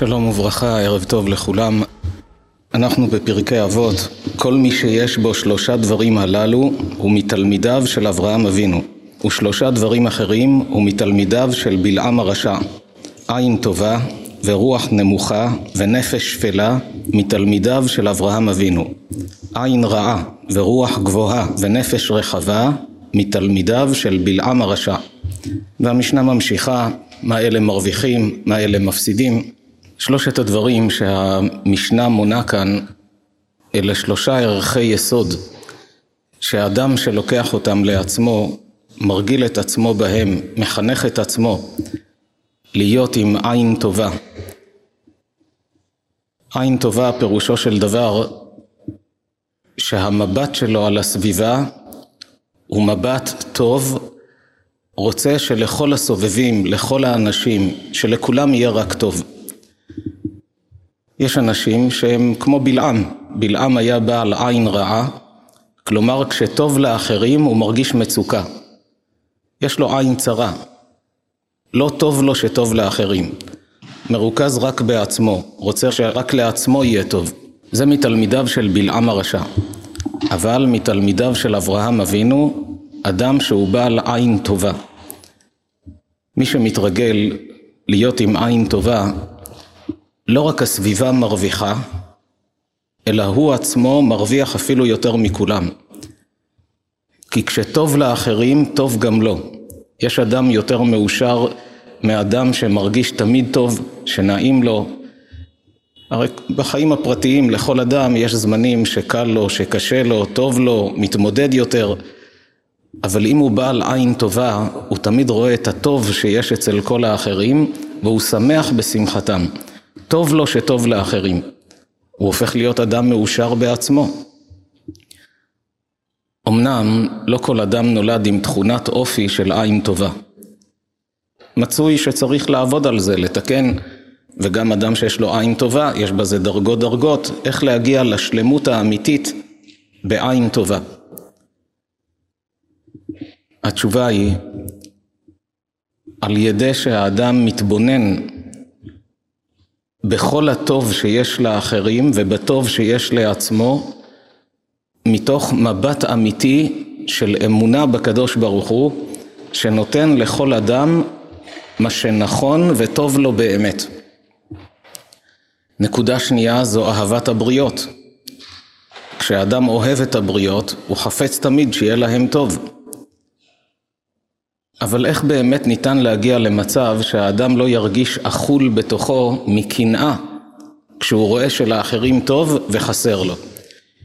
שלום וברכה, ערב טוב לכולם. אנחנו בפרקי אבות, כל מי שיש בו שלושה דברים הללו הוא מתלמידיו של אברהם אבינו, ושלושה דברים אחרים הוא מתלמידיו של בלעם הרשע, עין טובה ורוח נמוכה ונפש שפלה מתלמידיו של אברהם אבינו, עין רעה ורוח גבוהה ונפש רחבה מתלמידיו של בלעם הרשע. והמשנה ממשיכה, מה אלה מרוויחים, מה אלה מפסידים. שלושת הדברים שהמשנה מונה כאן אלה שלושה ערכי יסוד שהאדם שלוקח אותם לעצמו מרגיל את עצמו בהם, מחנך את עצמו להיות עם עין טובה. עין טובה פירושו של דבר שהמבט שלו על הסביבה הוא מבט טוב, רוצה שלכל הסובבים, לכל האנשים, שלכולם יהיה רק טוב. יש אנשים שהם כמו בלעם, בלעם היה בעל עין רעה, כלומר כשטוב לאחרים הוא מרגיש מצוקה. יש לו עין צרה, לא טוב לו שטוב לאחרים. מרוכז רק בעצמו, רוצה שרק לעצמו יהיה טוב. זה מתלמידיו של בלעם הרשע. אבל מתלמידיו של אברהם אבינו, אדם שהוא בעל עין טובה. מי שמתרגל להיות עם עין טובה, לא רק הסביבה מרוויחה, אלא הוא עצמו מרוויח אפילו יותר מכולם. כי כשטוב לאחרים, טוב גם לו. יש אדם יותר מאושר מאדם שמרגיש תמיד טוב, שנעים לו. הרי בחיים הפרטיים לכל אדם יש זמנים שקל לו, שקשה לו, טוב לו, מתמודד יותר. אבל אם הוא בעל עין טובה, הוא תמיד רואה את הטוב שיש אצל כל האחרים, והוא שמח בשמחתם. טוב לו שטוב לאחרים. הוא הופך להיות אדם מאושר בעצמו. אמנם לא כל אדם נולד עם תכונת אופי של עין טובה. מצוי שצריך לעבוד על זה, לתקן, וגם אדם שיש לו עין טובה, יש בזה דרגות דרגות, איך להגיע לשלמות האמיתית בעין טובה. התשובה היא, על ידי שהאדם מתבונן בכל הטוב שיש לאחרים ובטוב שיש לעצמו, מתוך מבט אמיתי של אמונה בקדוש ברוך הוא, שנותן לכל אדם מה שנכון וטוב לו באמת. נקודה שנייה זו אהבת הבריות. כשאדם אוהב את הבריות, הוא חפץ תמיד שיהיה להם טוב. אבל איך באמת ניתן להגיע למצב שהאדם לא ירגיש אכול בתוכו מקנאה כשהוא רואה שלאחרים טוב וחסר לו?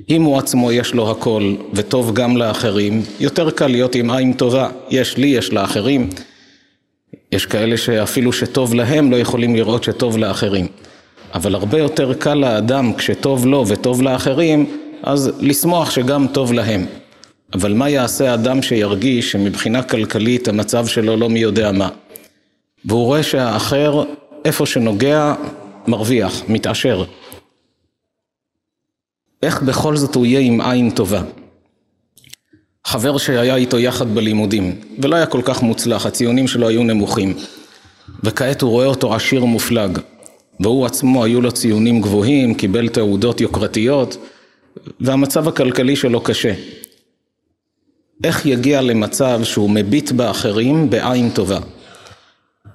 אם הוא עצמו יש לו הכל וטוב גם לאחרים, יותר קל להיות עם עין טובה. יש לי, יש לאחרים. יש כאלה שאפילו שטוב להם לא יכולים לראות שטוב לאחרים. אבל הרבה יותר קל לאדם כשטוב לו וטוב לאחרים, אז לשמוח שגם טוב להם. אבל מה יעשה אדם שירגיש שמבחינה כלכלית המצב שלו לא מי יודע מה? והוא רואה שהאחר, איפה שנוגע, מרוויח, מתעשר. איך בכל זאת הוא יהיה עם עין טובה? חבר שהיה איתו יחד בלימודים, ולא היה כל כך מוצלח, הציונים שלו היו נמוכים. וכעת הוא רואה אותו עשיר מופלג, והוא עצמו היו לו ציונים גבוהים, קיבל תעודות יוקרתיות, והמצב הכלכלי שלו קשה. איך יגיע למצב שהוא מביט באחרים בעין טובה?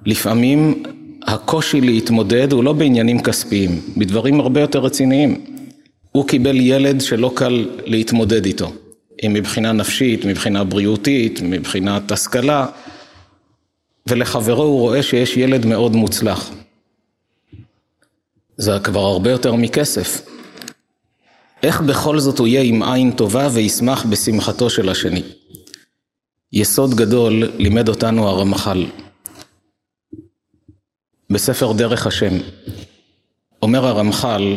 לפעמים הקושי להתמודד הוא לא בעניינים כספיים, בדברים הרבה יותר רציניים. הוא קיבל ילד שלא קל להתמודד איתו, אם מבחינה נפשית, מבחינה בריאותית, מבחינת השכלה, ולחברו הוא רואה שיש ילד מאוד מוצלח. זה כבר הרבה יותר מכסף. איך בכל זאת הוא יהיה עם עין טובה וישמח בשמחתו של השני? יסוד גדול לימד אותנו הרמח"ל. בספר דרך השם. אומר הרמח"ל,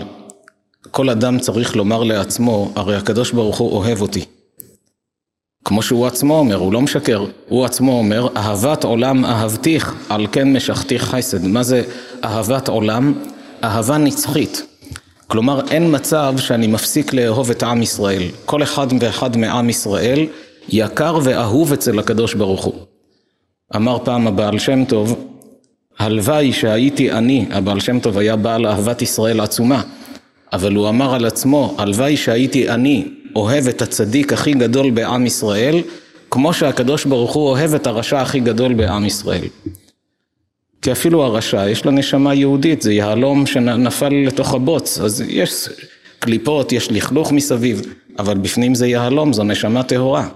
כל אדם צריך לומר לעצמו, הרי הקדוש ברוך הוא אוהב אותי. כמו שהוא עצמו אומר, הוא לא משקר, הוא עצמו אומר, אהבת עולם אהבתיך, על כן משכתיך חסד. מה זה אהבת עולם? אהבה נצחית. כלומר, אין מצב שאני מפסיק לאהוב את עם ישראל. כל אחד ואחד מעם ישראל יקר ואהוב אצל הקדוש ברוך הוא. אמר פעם הבעל שם טוב, הלוואי שהייתי אני, הבעל שם טוב היה בעל אהבת ישראל עצומה, אבל הוא אמר על עצמו, הלוואי שהייתי אני אוהב את הצדיק הכי גדול בעם ישראל, כמו שהקדוש ברוך הוא אוהב את הרשע הכי גדול בעם ישראל. כי אפילו הרשע יש לה נשמה יהודית, זה יהלום שנפל לתוך הבוץ, אז יש קליפות, יש לכלוך מסביב, אבל בפנים זה יהלום, זו נשמה טהורה.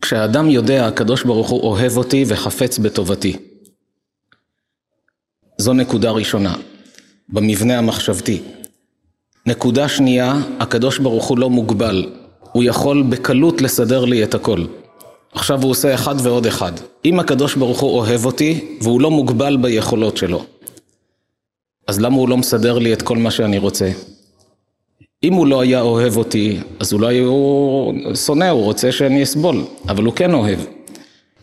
כשאדם יודע, הקדוש ברוך הוא אוהב אותי וחפץ בטובתי. זו נקודה ראשונה, במבנה המחשבתי. נקודה שנייה, הקדוש ברוך הוא לא מוגבל, הוא יכול בקלות לסדר לי את הכל. עכשיו הוא עושה אחד ועוד אחד. אם הקדוש ברוך הוא אוהב אותי, והוא לא מוגבל ביכולות שלו, אז למה הוא לא מסדר לי את כל מה שאני רוצה? אם הוא לא היה אוהב אותי, אז אולי הוא שונא, הוא רוצה שאני אסבול, אבל הוא כן אוהב.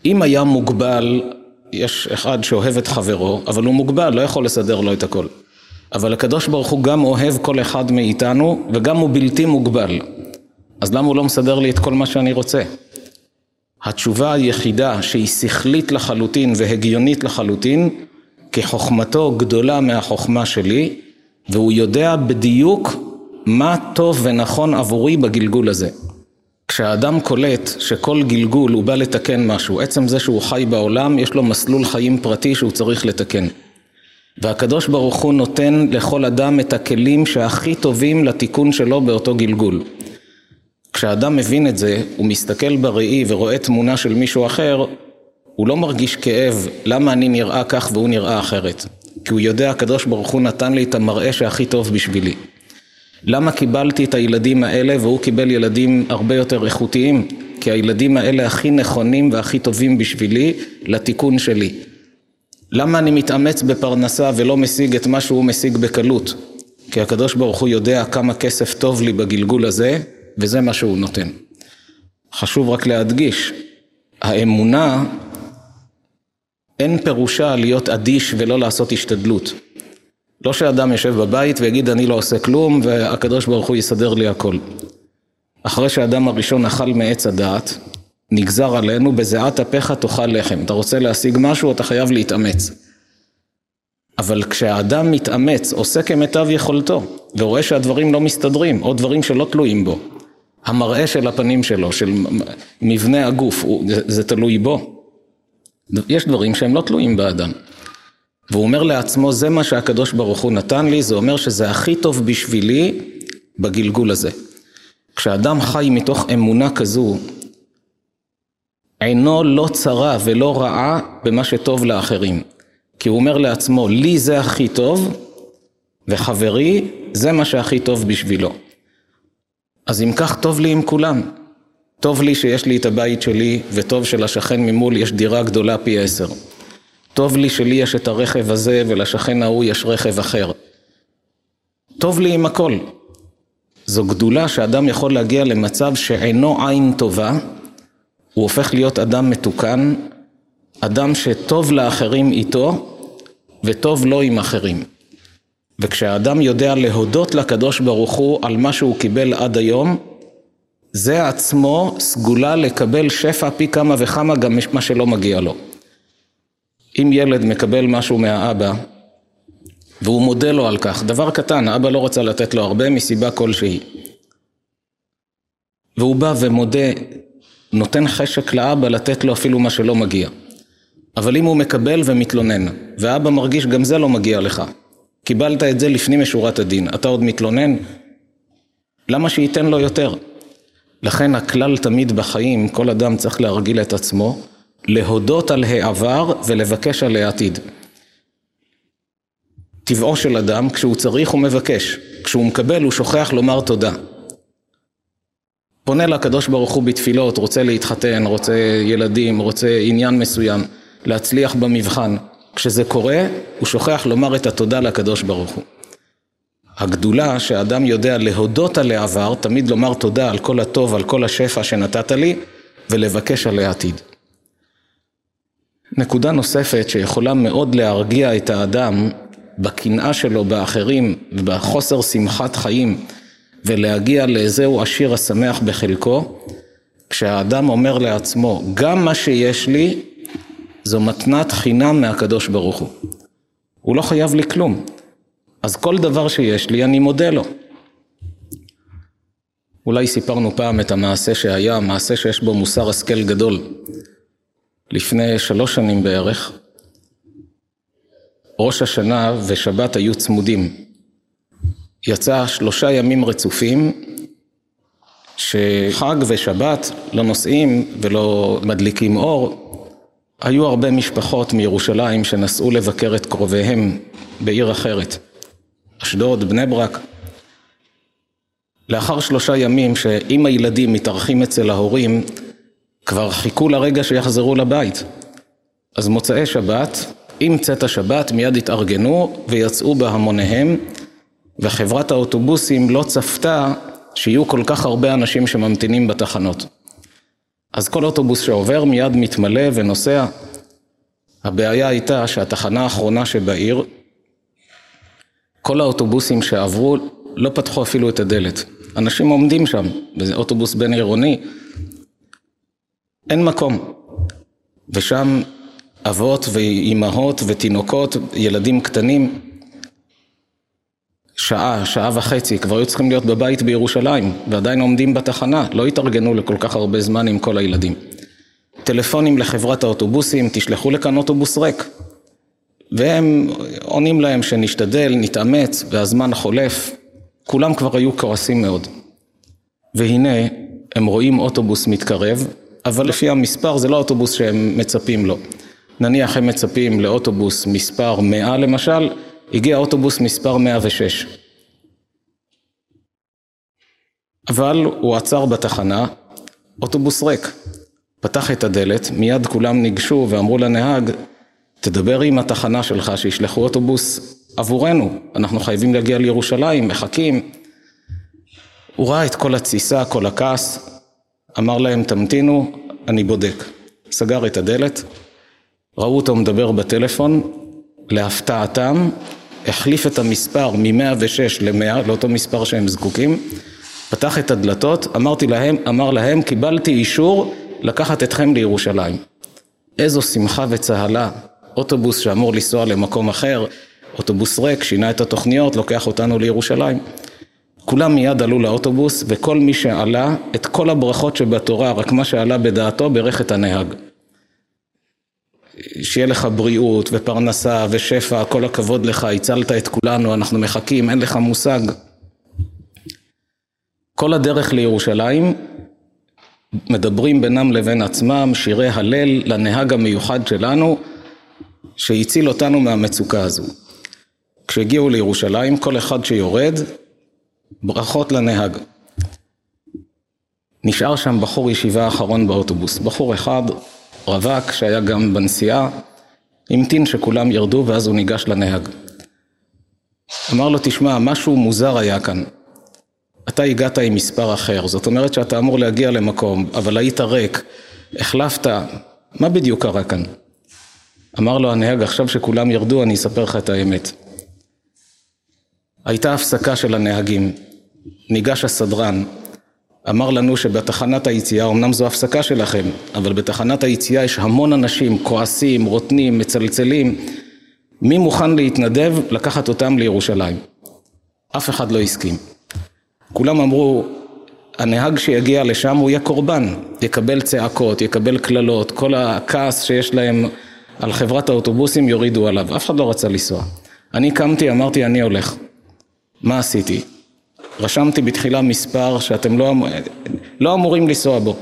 אם היה מוגבל, יש אחד שאוהב את חברו, אבל הוא מוגבל, לא יכול לסדר לו את הכל. אבל הקדוש ברוך הוא גם אוהב כל אחד מאיתנו, וגם הוא בלתי מוגבל. אז למה הוא לא מסדר לי את כל מה שאני רוצה? התשובה היחידה שהיא שכלית לחלוטין והגיונית לחלוטין, כי חוכמתו גדולה מהחוכמה שלי, והוא יודע בדיוק מה טוב ונכון עבורי בגלגול הזה. כשהאדם קולט שכל גלגול הוא בא לתקן משהו, עצם זה שהוא חי בעולם, יש לו מסלול חיים פרטי שהוא צריך לתקן. והקדוש ברוך הוא נותן לכל אדם את הכלים שהכי טובים לתיקון שלו באותו גלגול. כשאדם מבין את זה, הוא מסתכל בראי ורואה תמונה של מישהו אחר, הוא לא מרגיש כאב, למה אני נראה כך והוא נראה אחרת. כי הוא יודע, הקדוש ברוך הוא נתן לי את המראה שהכי טוב בשבילי. למה קיבלתי את הילדים האלה והוא קיבל ילדים הרבה יותר איכותיים? כי הילדים האלה הכי נכונים והכי טובים בשבילי לתיקון שלי. למה אני מתאמץ בפרנסה ולא משיג את מה שהוא משיג בקלות? כי הקדוש ברוך הוא יודע כמה כסף טוב לי בגלגול הזה, וזה מה שהוא נותן. חשוב רק להדגיש, האמונה אין פירושה להיות אדיש ולא לעשות השתדלות. לא שאדם יושב בבית ויגיד אני לא עושה כלום והקדוש ברוך הוא יסדר לי הכל. אחרי שהאדם הראשון אכל מעץ הדעת, נגזר עלינו בזיעת אפיך תאכל לחם. אתה רוצה להשיג משהו, אתה חייב להתאמץ. אבל כשהאדם מתאמץ, עושה כמיטב יכולתו, ורואה שהדברים לא מסתדרים, או דברים שלא תלויים בו, המראה של הפנים שלו, של מבנה הגוף, זה, זה תלוי בו. יש דברים שהם לא תלויים באדם. והוא אומר לעצמו, זה מה שהקדוש ברוך הוא נתן לי, זה אומר שזה הכי טוב בשבילי בגלגול הזה. כשאדם חי מתוך אמונה כזו, עינו לא צרה ולא רעה במה שטוב לאחרים. כי הוא אומר לעצמו, לי זה הכי טוב, וחברי, זה מה שהכי טוב בשבילו. אז אם כך, טוב לי עם כולם. טוב לי שיש לי את הבית שלי, וטוב שלשכן ממול יש דירה גדולה פי עשר. טוב לי שלי יש את הרכב הזה, ולשכן ההוא יש רכב אחר. טוב לי עם הכל. זו גדולה שאדם יכול להגיע למצב שאינו עין טובה, הוא הופך להיות אדם מתוקן, אדם שטוב לאחרים איתו, וטוב לו עם אחרים. וכשהאדם יודע להודות לקדוש ברוך הוא על מה שהוא קיבל עד היום, זה עצמו סגולה לקבל שפע פי כמה וכמה גם מה שלא מגיע לו. אם ילד מקבל משהו מהאבא, והוא מודה לו על כך, דבר קטן, האבא לא רצה לתת לו הרבה מסיבה כלשהי. והוא בא ומודה, נותן חשק לאבא לתת לו אפילו מה שלא מגיע. אבל אם הוא מקבל ומתלונן, ואבא מרגיש גם זה לא מגיע לך, קיבלת את זה לפנים משורת הדין, אתה עוד מתלונן? למה שייתן לו יותר? לכן הכלל תמיד בחיים, כל אדם צריך להרגיל את עצמו, להודות על העבר ולבקש על העתיד. טבעו של אדם, כשהוא צריך הוא מבקש, כשהוא מקבל הוא שוכח לומר תודה. פונה לקדוש ברוך הוא בתפילות, רוצה להתחתן, רוצה ילדים, רוצה עניין מסוים, להצליח במבחן. כשזה קורה, הוא שוכח לומר את התודה לקדוש ברוך הוא. הגדולה שאדם יודע להודות על העבר, תמיד לומר תודה על כל הטוב, על כל השפע שנתת לי, ולבקש על העתיד. נקודה נוספת שיכולה מאוד להרגיע את האדם בקנאה שלו באחרים ובחוסר שמחת חיים ולהגיע לזהו עשיר השמח בחלקו, כשהאדם אומר לעצמו, גם מה שיש לי זו מתנת חינם מהקדוש ברוך הוא. הוא לא חייב לי כלום. אז כל דבר שיש לי, אני מודה לו. אולי סיפרנו פעם את המעשה שהיה, מעשה שיש בו מוסר השכל גדול. לפני שלוש שנים בערך, ראש השנה ושבת היו צמודים. יצא שלושה ימים רצופים שחג ושבת לא נוסעים ולא מדליקים אור. היו הרבה משפחות מירושלים שנסעו לבקר את קרוביהם בעיר אחרת, אשדוד, בני ברק. לאחר שלושה ימים שאם הילדים מתארחים אצל ההורים, כבר חיכו לרגע שיחזרו לבית. אז מוצאי שבת, עם צאת השבת מיד התארגנו ויצאו בהמוניהם, וחברת האוטובוסים לא צפתה שיהיו כל כך הרבה אנשים שממתינים בתחנות. אז כל אוטובוס שעובר מיד מתמלא ונוסע. הבעיה הייתה שהתחנה האחרונה שבעיר, כל האוטובוסים שעברו לא פתחו אפילו את הדלת. אנשים עומדים שם, וזה אוטובוס בין עירוני, אין מקום. ושם אבות ואימהות ותינוקות, ילדים קטנים, שעה, שעה וחצי, כבר היו צריכים להיות בבית בירושלים, ועדיין עומדים בתחנה, לא התארגנו לכל כך הרבה זמן עם כל הילדים. טלפונים לחברת האוטובוסים, תשלחו לכאן אוטובוס ריק. והם עונים להם שנשתדל, נתאמץ, והזמן חולף. כולם כבר היו כועסים מאוד. והנה, הם רואים אוטובוס מתקרב, אבל לפי המספר זה לא אוטובוס שהם מצפים לו. נניח הם מצפים לאוטובוס מספר 100 למשל, הגיע אוטובוס מספר 106. אבל הוא עצר בתחנה, אוטובוס ריק. פתח את הדלת, מיד כולם ניגשו ואמרו לנהג, תדבר עם התחנה שלך שישלחו אוטובוס עבורנו, אנחנו חייבים להגיע לירושלים, מחכים. הוא ראה את כל התסיסה, כל הכעס, אמר להם תמתינו, אני בודק. סגר את הדלת, ראו אותו מדבר בטלפון, להפתעתם, החליף את המספר מ-106 ל-100, לאותו מספר שהם זקוקים, פתח את הדלתות, אמרתי להם, אמר להם, קיבלתי אישור לקחת אתכם לירושלים. איזו שמחה וצהלה, אוטובוס שאמור לנסוע למקום אחר, אוטובוס ריק, שינה את התוכניות, לוקח אותנו לירושלים. כולם מיד עלו לאוטובוס, וכל מי שעלה, את כל הברכות שבתורה, רק מה שעלה בדעתו, ברך את הנהג. שיהיה לך בריאות ופרנסה ושפע, כל הכבוד לך, הצלת את כולנו, אנחנו מחכים, אין לך מושג. כל הדרך לירושלים מדברים בינם לבין עצמם שירי הלל לנהג המיוחד שלנו שהציל אותנו מהמצוקה הזו. כשהגיעו לירושלים כל אחד שיורד ברכות לנהג. נשאר שם בחור ישיבה אחרון באוטובוס, בחור אחד רווק שהיה גם בנסיעה, המתין שכולם ירדו ואז הוא ניגש לנהג. אמר לו, תשמע, משהו מוזר היה כאן. אתה הגעת עם מספר אחר, זאת אומרת שאתה אמור להגיע למקום, אבל היית ריק, החלפת, מה בדיוק קרה כאן? אמר לו הנהג, עכשיו שכולם ירדו אני אספר לך את האמת. הייתה הפסקה של הנהגים, ניגש הסדרן, אמר לנו שבתחנת היציאה, אמנם זו הפסקה שלכם, אבל בתחנת היציאה יש המון אנשים כועסים, רוטנים, מצלצלים, מי מוכן להתנדב לקחת אותם לירושלים? אף אחד לא הסכים. כולם אמרו, הנהג שיגיע לשם הוא יהיה קורבן, יקבל צעקות, יקבל קללות, כל הכעס שיש להם על חברת האוטובוסים יורידו עליו, אף אחד לא רצה לנסוע. אני קמתי, אמרתי, אני הולך. מה עשיתי? רשמתי בתחילה מספר שאתם לא, אמ... לא אמורים לנסוע בו.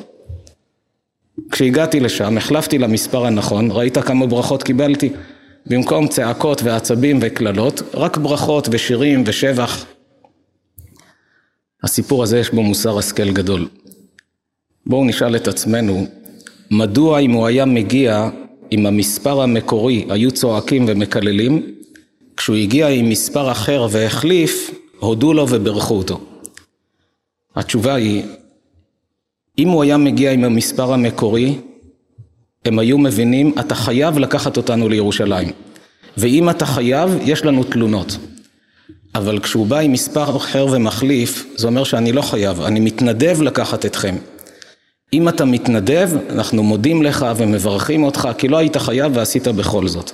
כשהגעתי לשם, החלפתי למספר הנכון, ראית כמה ברכות קיבלתי? במקום צעקות ועצבים וקללות, רק ברכות ושירים ושבח. הסיפור הזה יש בו מוסר השכל גדול. בואו נשאל את עצמנו, מדוע אם הוא היה מגיע עם המספר המקורי היו צועקים ומקללים, כשהוא הגיע עם מספר אחר והחליף, הודו לו וברכו אותו. התשובה היא, אם הוא היה מגיע עם המספר המקורי, הם היו מבינים, אתה חייב לקחת אותנו לירושלים. ואם אתה חייב, יש לנו תלונות. אבל כשהוא בא עם מספר אחר ומחליף, זה אומר שאני לא חייב, אני מתנדב לקחת אתכם. אם אתה מתנדב, אנחנו מודים לך ומברכים אותך, כי לא היית חייב ועשית בכל זאת.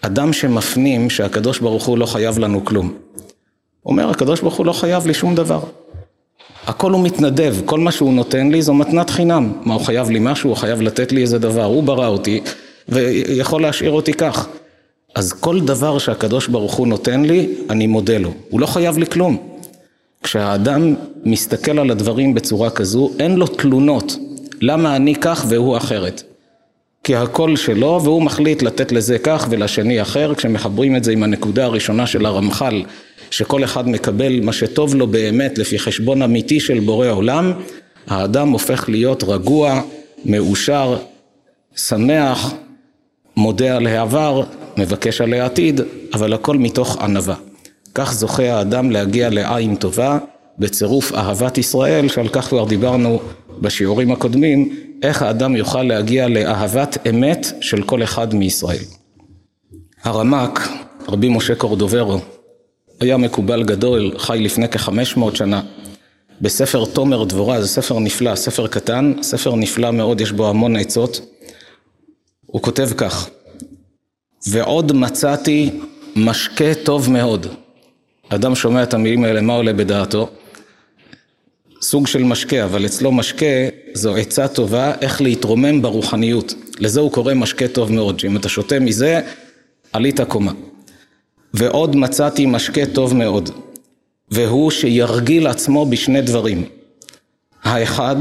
אדם שמפנים שהקדוש ברוך הוא לא חייב לנו כלום. אומר, הקדוש ברוך הוא לא חייב לי שום דבר. הכל הוא מתנדב, כל מה שהוא נותן לי זו מתנת חינם. מה, הוא חייב לי משהו? הוא חייב לתת לי איזה דבר. הוא ברא אותי ויכול להשאיר אותי כך. אז כל דבר שהקדוש ברוך הוא נותן לי, אני מודה לו. הוא לא חייב לי כלום. כשהאדם מסתכל על הדברים בצורה כזו, אין לו תלונות. למה אני כך והוא אחרת? כי הכל שלו והוא מחליט לתת לזה כך ולשני אחר, כשמחברים את זה עם הנקודה הראשונה של הרמח"ל, שכל אחד מקבל מה שטוב לו באמת לפי חשבון אמיתי של בורא עולם, האדם הופך להיות רגוע, מאושר, שמח, מודה על העבר, מבקש על העתיד, אבל הכל מתוך ענווה. כך זוכה האדם להגיע לעין טובה בצירוף אהבת ישראל, שעל כך כבר דיברנו בשיעורים הקודמים, איך האדם יוכל להגיע לאהבת אמת של כל אחד מישראל. הרמ"ק, רבי משה קורדוברו, היה מקובל גדול, חי לפני כחמש מאות שנה. בספר תומר דבורה, זה ספר נפלא, ספר קטן, ספר נפלא מאוד, יש בו המון עצות. הוא כותב כך: ועוד מצאתי משקה טוב מאוד. אדם שומע את המילים האלה, מה עולה בדעתו? סוג של משקה, אבל אצלו משקה זו עצה טובה איך להתרומם ברוחניות. לזה הוא קורא משקה טוב מאוד, שאם אתה שותה מזה, עלית קומה. ועוד מצאתי משקה טוב מאוד, והוא שירגיל עצמו בשני דברים. האחד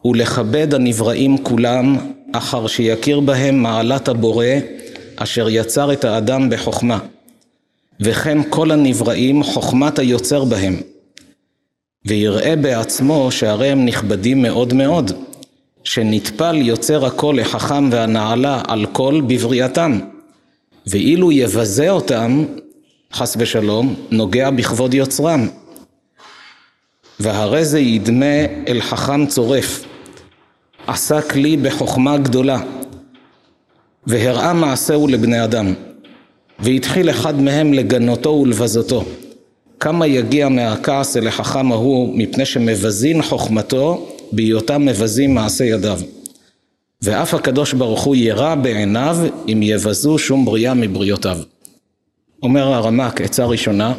הוא לכבד הנבראים כולם, אחר שיכיר בהם מעלת הבורא, אשר יצר את האדם בחוכמה. וכן כל הנבראים חוכמת היוצר בהם. ויראה בעצמו שהרי הם נכבדים מאוד מאוד, שנטפל יוצר הכל לחכם והנעלה על כל בבריאתם. ואילו יבזה אותם, חס ושלום, נוגע בכבוד יוצרם. והרי זה ידמה אל חכם צורף, עשה כלי בחוכמה גדולה, והראה מעשהו לבני אדם, והתחיל אחד מהם לגנותו ולבזותו. כמה יגיע מהכעס אל החכם ההוא מפני שמבזין חוכמתו בהיותם מבזים מעשה ידיו. ואף הקדוש ברוך הוא ירע בעיניו אם יבזו שום בריאה מבריאותיו. אומר הרמ"ק, עצה ראשונה,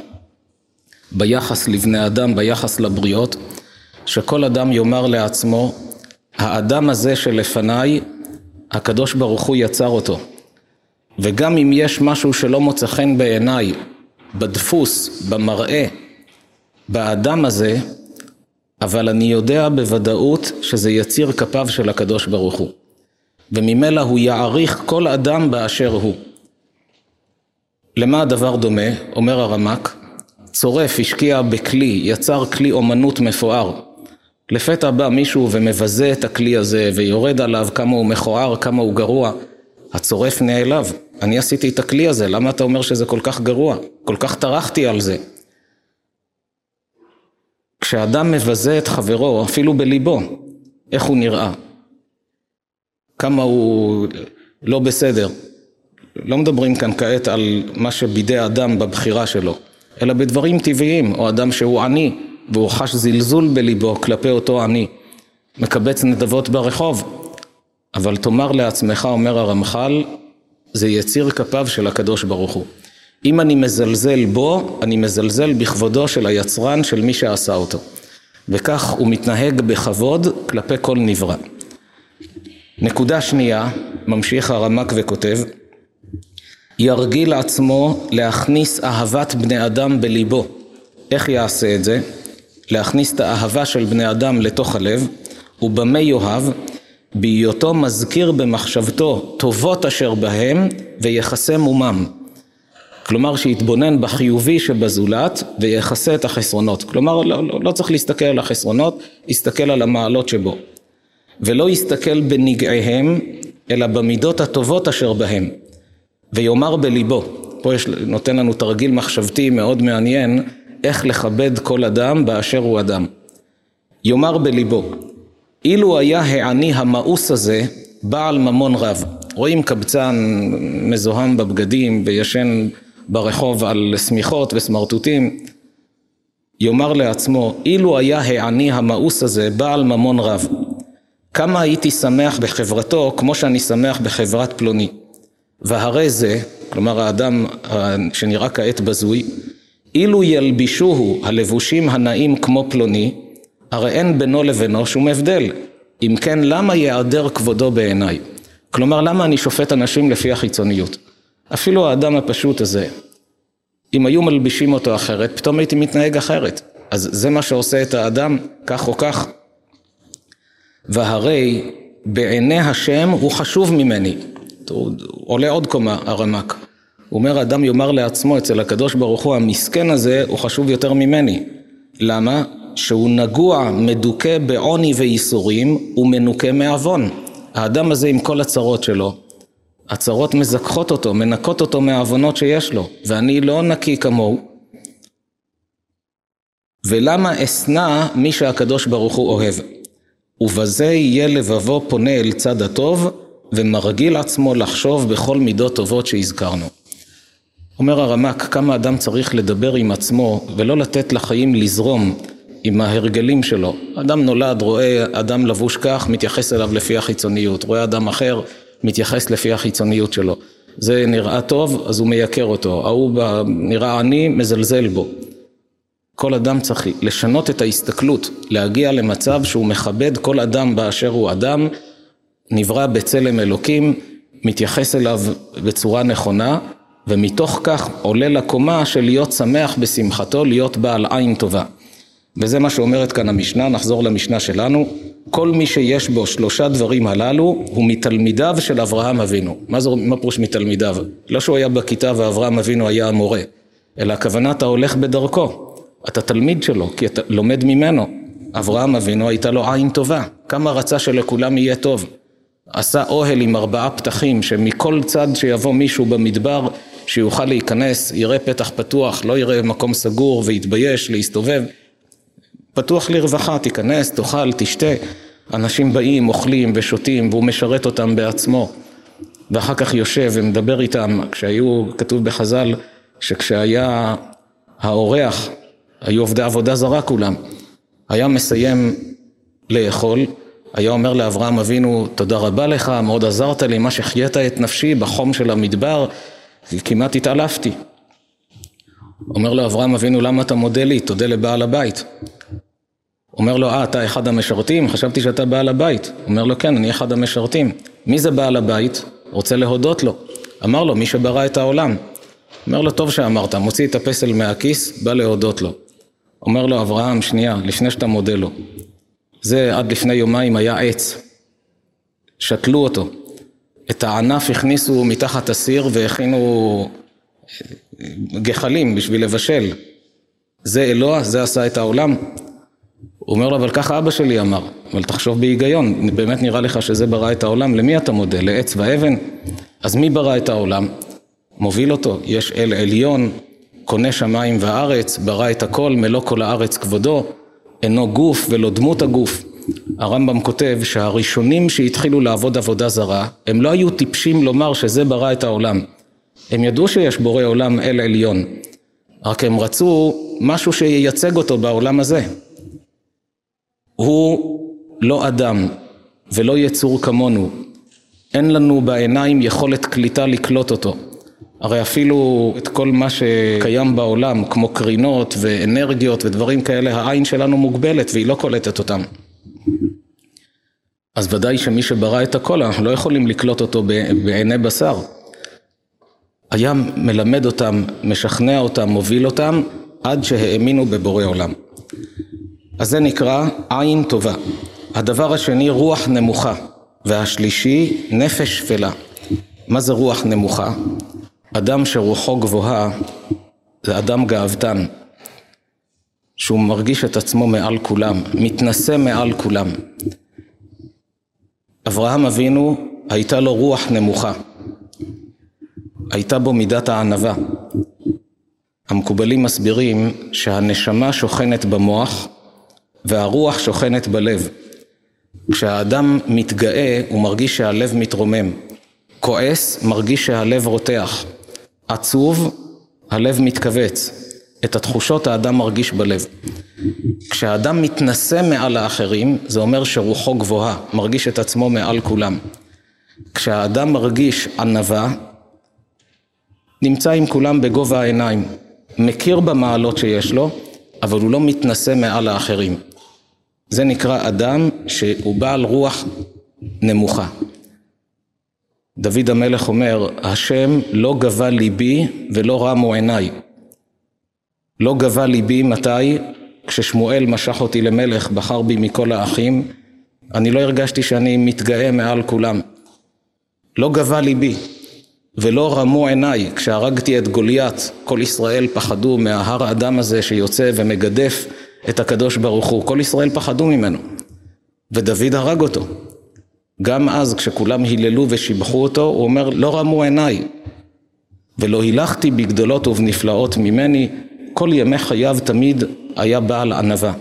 ביחס לבני אדם, ביחס לבריות, שכל אדם יאמר לעצמו, האדם הזה שלפניי, הקדוש ברוך הוא יצר אותו. וגם אם יש משהו שלא מוצא חן בעיניי, בדפוס, במראה, באדם הזה, אבל אני יודע בוודאות שזה יציר כפיו של הקדוש ברוך הוא. וממילא הוא יעריך כל אדם באשר הוא. למה הדבר דומה? אומר הרמק, צורף השקיע בכלי, יצר כלי אומנות מפואר. לפתע בא מישהו ומבזה את הכלי הזה ויורד עליו כמה הוא מכוער, כמה הוא גרוע. הצורף נעלב, אני עשיתי את הכלי הזה, למה אתה אומר שזה כל כך גרוע? כל כך טרחתי על זה. כשאדם מבזה את חברו, אפילו בליבו, איך הוא נראה? כמה הוא לא בסדר. לא מדברים כאן כעת על מה שבידי אדם בבחירה שלו, אלא בדברים טבעיים, או אדם שהוא עני, והוא חש זלזול בליבו כלפי אותו עני, מקבץ נדבות ברחוב. אבל תאמר לעצמך, אומר הרמח"ל, זה יציר כפיו של הקדוש ברוך הוא. אם אני מזלזל בו, אני מזלזל בכבודו של היצרן, של מי שעשה אותו. וכך הוא מתנהג בכבוד כלפי כל נברא. נקודה שנייה, ממשיך הרמק וכותב, ירגיל עצמו להכניס אהבת בני אדם בליבו. איך יעשה את זה? להכניס את האהבה של בני אדם לתוך הלב, ובמה יאהב? בהיותו מזכיר במחשבתו טובות אשר בהם ויחסה מומם. כלומר שיתבונן בחיובי שבזולת ויחסה את החסרונות. כלומר לא, לא, לא צריך להסתכל על החסרונות, יסתכל על המעלות שבו. ולא יסתכל בנגעיהם, אלא במידות הטובות אשר בהם, ויאמר בליבו, פה יש, נותן לנו תרגיל מחשבתי מאוד מעניין, איך לכבד כל אדם באשר הוא אדם. יאמר בליבו, אילו היה העני המאוס הזה בעל ממון רב, רואים קבצן מזוהם בבגדים וישן ברחוב על שמיכות וסמרטוטים, יאמר לעצמו, אילו היה העני המאוס הזה בעל ממון רב, כמה הייתי שמח בחברתו כמו שאני שמח בחברת פלוני. והרי זה, כלומר האדם שנראה כעת בזוי, אילו ילבישוהו הלבושים הנאים כמו פלוני, הרי אין בינו לבינו שום הבדל. אם כן, למה ייעדר כבודו בעיניי? כלומר, למה אני שופט אנשים לפי החיצוניות? אפילו האדם הפשוט הזה, אם היו מלבישים אותו אחרת, פתאום הייתי מתנהג אחרת. אז זה מה שעושה את האדם, כך או כך. והרי בעיני השם הוא חשוב ממני. הוא עולה עוד קומה, הרמק. הוא אומר, האדם יאמר לעצמו אצל הקדוש ברוך הוא, המסכן הזה הוא חשוב יותר ממני. למה? שהוא נגוע, מדוכא בעוני וייסורים, ומנוקה מעוון. האדם הזה עם כל הצרות שלו, הצרות מזכחות אותו, מנקות אותו מהעוונות שיש לו, ואני לא נקי כמוהו. ולמה אשנא מי שהקדוש ברוך הוא אוהב? ובזה יהיה לבבו פונה אל צד הטוב, ומרגיל עצמו לחשוב בכל מידות טובות שהזכרנו. אומר הרמק, כמה אדם צריך לדבר עם עצמו ולא לתת לחיים לזרום עם ההרגלים שלו. אדם נולד, רואה אדם לבוש כך, מתייחס אליו לפי החיצוניות, רואה אדם אחר, מתייחס לפי החיצוניות שלו. זה נראה טוב, אז הוא מייקר אותו, ההוא נראה עני, מזלזל בו. כל אדם צריך לשנות את ההסתכלות, להגיע למצב שהוא מכבד כל אדם באשר הוא אדם, נברא בצלם אלוקים, מתייחס אליו בצורה נכונה, ומתוך כך עולה לקומה של להיות שמח בשמחתו, להיות בעל עין טובה. וזה מה שאומרת כאן המשנה, נחזור למשנה שלנו. כל מי שיש בו שלושה דברים הללו הוא מתלמידיו של אברהם אבינו. מה זה, מה פירוש מתלמידיו? לא שהוא היה בכיתה ואברהם אבינו היה המורה, אלא הכוונה אתה הולך בדרכו. אתה תלמיד שלו, כי אתה לומד ממנו. אברהם אבינו הייתה לו עין טובה, כמה רצה שלכולם יהיה טוב. עשה אוהל עם ארבעה פתחים, שמכל צד שיבוא מישהו במדבר, שיוכל להיכנס, יראה פתח פתוח, לא יראה מקום סגור ויתבייש להסתובב. פתוח לרווחה, תיכנס, תאכל, תשתה. אנשים באים, אוכלים ושותים, והוא משרת אותם בעצמו. ואחר כך יושב ומדבר איתם, כשהיו, כתוב בחז"ל, שכשהיה האורח, היו עובדי עבודה זרה כולם, היה מסיים לאכול, היה אומר לאברהם אבינו, תודה רבה לך, מאוד עזרת לי, מה שחיית את נפשי בחום של המדבר, כמעט התעלפתי. אומר לו אברהם אבינו, למה אתה מודה לי? תודה לבעל הבית. אומר לו, אה, אתה אחד המשרתים? חשבתי שאתה בעל הבית. אומר לו, כן, אני אחד המשרתים. מי זה בעל הבית? רוצה להודות לו. אמר לו, מי שברא את העולם. אומר לו, טוב שאמרת, מוציא את הפסל מהכיס, בא להודות לו. אומר לו, אברהם, שנייה, לפני שאתה מודה לו. זה עד לפני יומיים היה עץ. שתלו אותו. את הענף הכניסו מתחת הסיר והכינו גחלים בשביל לבשל. זה אלוה, זה עשה את העולם. הוא אומר לו, אבל ככה אבא שלי אמר, אבל תחשוב בהיגיון, באמת נראה לך שזה ברא את העולם, למי אתה מודה? לעץ ואבן? אז מי ברא את העולם? מוביל אותו, יש אל עליון, קונה שמיים וארץ, ברא את הכל, מלוא כל הארץ כבודו, אינו גוף ולא דמות הגוף. הרמב"ם כותב שהראשונים שהתחילו לעבוד עבודה זרה, הם לא היו טיפשים לומר שזה ברא את העולם. הם ידעו שיש בורא עולם אל עליון, רק הם רצו משהו שייצג אותו בעולם הזה. הוא לא אדם ולא יצור כמונו, אין לנו בעיניים יכולת קליטה לקלוט אותו. הרי אפילו את כל מה שקיים בעולם, כמו קרינות ואנרגיות ודברים כאלה, העין שלנו מוגבלת והיא לא קולטת אותם. אז ודאי שמי שברא את הכל, אנחנו לא יכולים לקלוט אותו בעיני בשר. היה מלמד אותם, משכנע אותם, מוביל אותם, עד שהאמינו בבורא עולם. אז זה נקרא עין טובה. הדבר השני, רוח נמוכה. והשלישי, נפש שפלה. מה זה רוח נמוכה? אדם שרוחו גבוהה זה אדם גאוותן, שהוא מרגיש את עצמו מעל כולם, מתנשא מעל כולם. אברהם אבינו הייתה לו רוח נמוכה, הייתה בו מידת הענווה. המקובלים מסבירים שהנשמה שוכנת במוח והרוח שוכנת בלב. כשהאדם מתגאה הוא מרגיש שהלב מתרומם, כועס מרגיש שהלב רותח, עצוב הלב מתכווץ, את התחושות האדם מרגיש בלב. כשאדם מתנשא מעל האחרים, זה אומר שרוחו גבוהה, מרגיש את עצמו מעל כולם. כשהאדם מרגיש ענווה, נמצא עם כולם בגובה העיניים, מכיר במעלות שיש לו, אבל הוא לא מתנשא מעל האחרים. זה נקרא אדם שהוא בעל רוח נמוכה. דוד המלך אומר, השם לא גבה ליבי ולא רמו עיניי. לא גבה ליבי מתי? כששמואל משך אותי למלך, בחר בי מכל האחים, אני לא הרגשתי שאני מתגאה מעל כולם. לא גבה ליבי ולא רמו עיניי כשהרגתי את גוליית, כל ישראל פחדו מההר האדם הזה שיוצא ומגדף את הקדוש ברוך הוא, כל ישראל פחדו ממנו, ודוד הרג אותו. גם אז כשכולם היללו ושיבחו אותו, הוא אומר לא רמו עיניי ולא הילכתי בגדולות ובנפלאות ממני, כל ימי חייו תמיד היה בעל ענווה.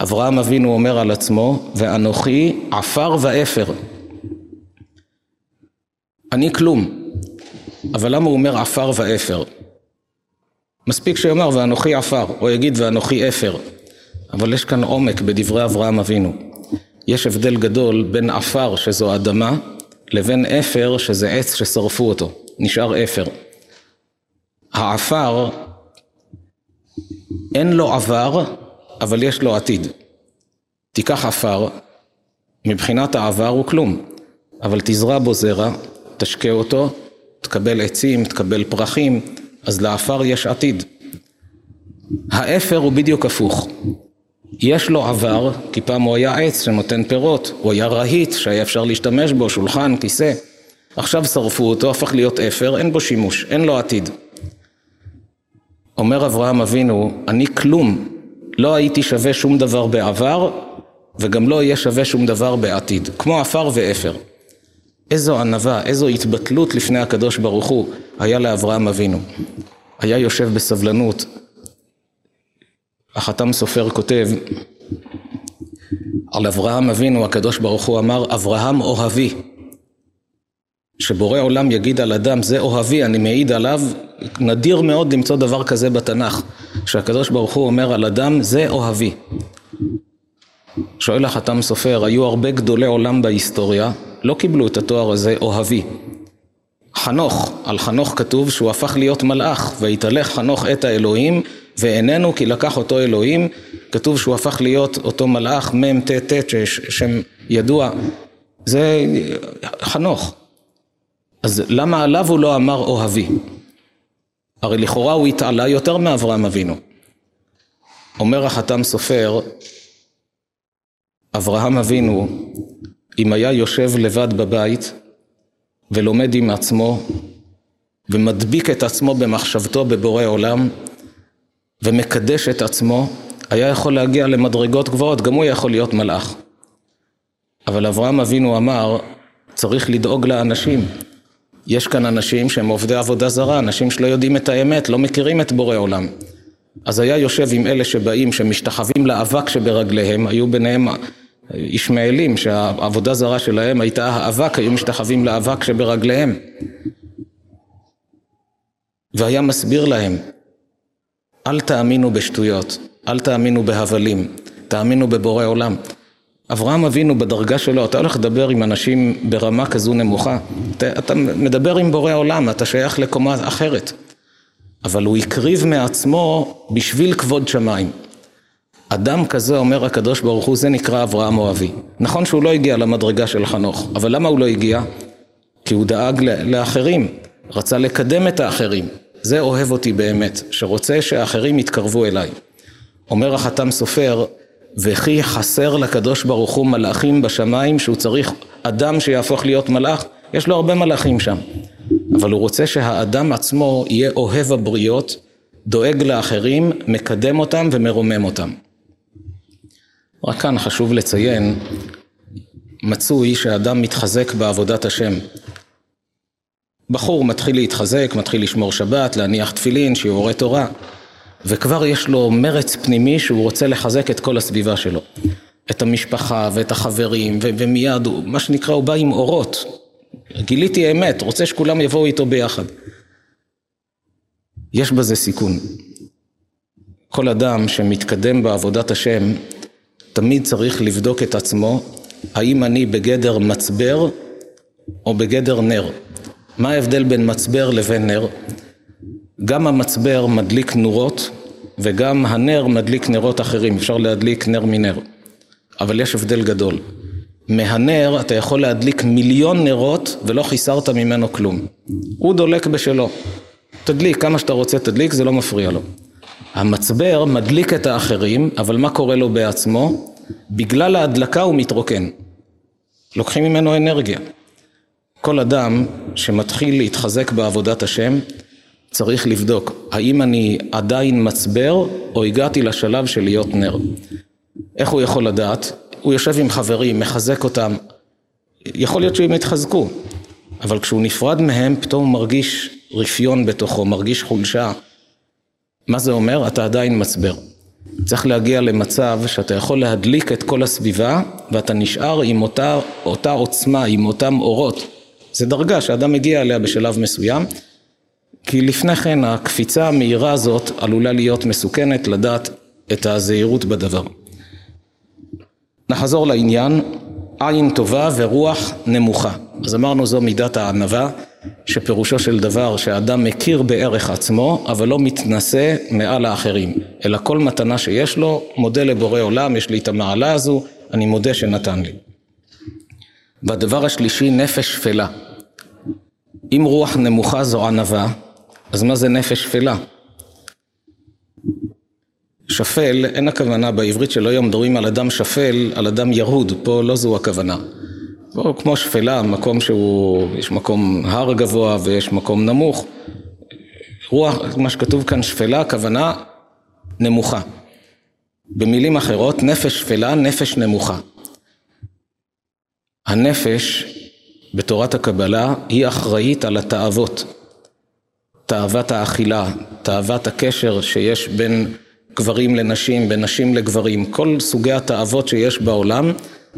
אברהם אבינו אומר על עצמו, ואנוכי עפר ואפר. אני כלום, אבל למה הוא אומר עפר ואפר? מספיק שיאמר ואנוכי עפר, או יגיד ואנוכי אפר. אבל יש כאן עומק בדברי אברהם אבינו. יש הבדל גדול בין עפר שזו אדמה לבין אפר שזה עץ ששרפו אותו, נשאר אפר. העפר אין לו עבר אבל יש לו עתיד. תיקח עפר, מבחינת העבר הוא כלום, אבל תזרע בו זרע, תשקה אותו, תקבל עצים, תקבל פרחים, אז לעפר יש עתיד. האפר הוא בדיוק הפוך. יש לו עבר, כי פעם הוא היה עץ שנותן פירות, הוא היה רהיט שהיה אפשר להשתמש בו, שולחן, כיסא. עכשיו שרפו אותו, הפך להיות אפר, אין בו שימוש, אין לו עתיד. אומר אברהם אבינו, אני כלום, לא הייתי שווה שום דבר בעבר, וגם לא אהיה שווה שום דבר בעתיד, כמו עפר ואפר. איזו ענווה, איזו התבטלות לפני הקדוש ברוך הוא היה לאברהם אבינו. היה יושב בסבלנות. החתם סופר כותב על אברהם אבינו הקדוש ברוך הוא אמר אברהם אוהבי. שבורא עולם יגיד על אדם זה אוהבי אני מעיד עליו. נדיר מאוד למצוא דבר כזה בתנ"ך שהקדוש ברוך הוא אומר על אדם זה אוהבי. שואל החתם סופר היו הרבה גדולי עולם בהיסטוריה לא קיבלו את התואר הזה אוהבי. חנוך, על חנוך כתוב שהוא הפך להיות מלאך, והתהלך חנוך את האלוהים, ואיננו כי לקח אותו אלוהים, כתוב שהוא הפך להיות אותו מלאך מ"ט ט' שם ידוע, זה חנוך. אז למה עליו הוא לא אמר אוהבי? הרי לכאורה הוא התעלה יותר מאברהם אבינו. אומר החתם סופר, אברהם אבינו אם היה יושב לבד בבית ולומד עם עצמו ומדביק את עצמו במחשבתו בבורא עולם ומקדש את עצמו, היה יכול להגיע למדרגות גבוהות, גם הוא יכול להיות מלאך. אבל אברהם אבינו אמר, צריך לדאוג לאנשים. יש כאן אנשים שהם עובדי עבודה זרה, אנשים שלא יודעים את האמת, לא מכירים את בורא עולם. אז היה יושב עם אלה שבאים, שמשתחווים לאבק שברגליהם, היו ביניהם ישמעאלים שהעבודה זרה שלהם הייתה האבק, היו משתחווים לאבק שברגליהם. והיה מסביר להם, אל תאמינו בשטויות, אל תאמינו בהבלים, תאמינו בבורא עולם. אברהם אבינו בדרגה שלו, אתה הולך לדבר עם אנשים ברמה כזו נמוכה, אתה, אתה מדבר עם בורא עולם, אתה שייך לקומה אחרת. אבל הוא הקריב מעצמו בשביל כבוד שמיים. אדם כזה, אומר הקדוש ברוך הוא, זה נקרא אברהם אוהבי. נכון שהוא לא הגיע למדרגה של חנוך, אבל למה הוא לא הגיע? כי הוא דאג לאחרים, רצה לקדם את האחרים. זה אוהב אותי באמת, שרוצה שהאחרים יתקרבו אליי. אומר החתם סופר, וכי חסר לקדוש ברוך הוא מלאכים בשמיים שהוא צריך אדם שיהפוך להיות מלאך? יש לו הרבה מלאכים שם. אבל הוא רוצה שהאדם עצמו יהיה אוהב הבריות, דואג לאחרים, מקדם אותם ומרומם אותם. רק כאן חשוב לציין, מצוי שאדם מתחזק בעבודת השם. בחור מתחיל להתחזק, מתחיל לשמור שבת, להניח תפילין, שיעורי תורה, וכבר יש לו מרץ פנימי שהוא רוצה לחזק את כל הסביבה שלו. את המשפחה ואת החברים, ו- ומיד, הוא, מה שנקרא, הוא בא עם אורות. גיליתי אמת, רוצה שכולם יבואו איתו ביחד. יש בזה סיכון. כל אדם שמתקדם בעבודת השם, תמיד צריך לבדוק את עצמו, האם אני בגדר מצבר או בגדר נר. מה ההבדל בין מצבר לבין נר? גם המצבר מדליק נורות וגם הנר מדליק נרות אחרים, אפשר להדליק נר מנר. אבל יש הבדל גדול. מהנר אתה יכול להדליק מיליון נרות ולא חיסרת ממנו כלום. הוא דולק בשלו. תדליק כמה שאתה רוצה תדליק, זה לא מפריע לו. המצבר מדליק את האחרים, אבל מה קורה לו בעצמו? בגלל ההדלקה הוא מתרוקן. לוקחים ממנו אנרגיה. כל אדם שמתחיל להתחזק בעבודת השם, צריך לבדוק האם אני עדיין מצבר או הגעתי לשלב של להיות נר. איך הוא יכול לדעת? הוא יושב עם חברים, מחזק אותם, יכול להיות שהם יתחזקו, אבל כשהוא נפרד מהם פתאום הוא מרגיש רפיון בתוכו, מרגיש חולשה. מה זה אומר? אתה עדיין מצבר. צריך להגיע למצב שאתה יכול להדליק את כל הסביבה ואתה נשאר עם אותה, אותה עוצמה, עם אותם אורות. זה דרגה שאדם מגיע אליה בשלב מסוים, כי לפני כן הקפיצה המהירה הזאת עלולה להיות מסוכנת לדעת את הזהירות בדבר. נחזור לעניין, עין טובה ורוח נמוכה. אז אמרנו זו מידת הענווה, שפירושו של דבר שהאדם מכיר בערך עצמו, אבל לא מתנשא מעל האחרים, אלא כל מתנה שיש לו, מודה לבורא עולם, יש לי את המעלה הזו, אני מודה שנתן לי. והדבר השלישי, נפש שפלה. אם רוח נמוכה זו ענווה, אז מה זה נפש שפלה? שפל, אין הכוונה בעברית שלא היום מדברים על אדם שפל, על אדם ירוד, פה לא זו הכוונה. פה כמו שפלה, מקום שהוא, יש מקום הר גבוה ויש מקום נמוך. רוח, מה שכתוב כאן שפלה, הכוונה נמוכה. במילים אחרות, נפש שפלה, נפש נמוכה. הנפש בתורת הקבלה היא אחראית על התאוות. תאוות האכילה, תאוות הקשר שיש בין גברים לנשים, בין נשים לגברים, כל סוגי התאוות שיש בעולם,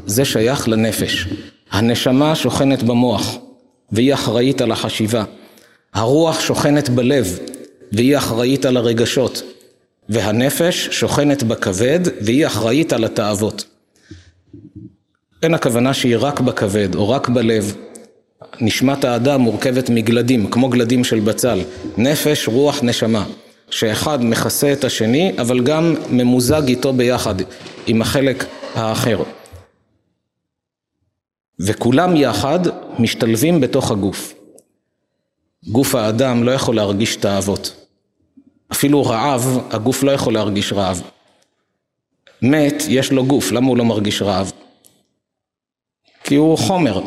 זה שייך לנפש. הנשמה שוכנת במוח, והיא אחראית על החשיבה. הרוח שוכנת בלב, והיא אחראית על הרגשות. והנפש שוכנת בכבד, והיא אחראית על התאוות. אין הכוונה שהיא רק בכבד או רק בלב. נשמת האדם מורכבת מגלדים, כמו גלדים של בצל. נפש, רוח, נשמה. שאחד מכסה את השני, אבל גם ממוזג איתו ביחד, עם החלק האחר. וכולם יחד משתלבים בתוך הגוף. גוף האדם לא יכול להרגיש תאוות. אפילו רעב, הגוף לא יכול להרגיש רעב. מת, יש לו גוף, למה הוא לא מרגיש רעב? כי הוא חומר.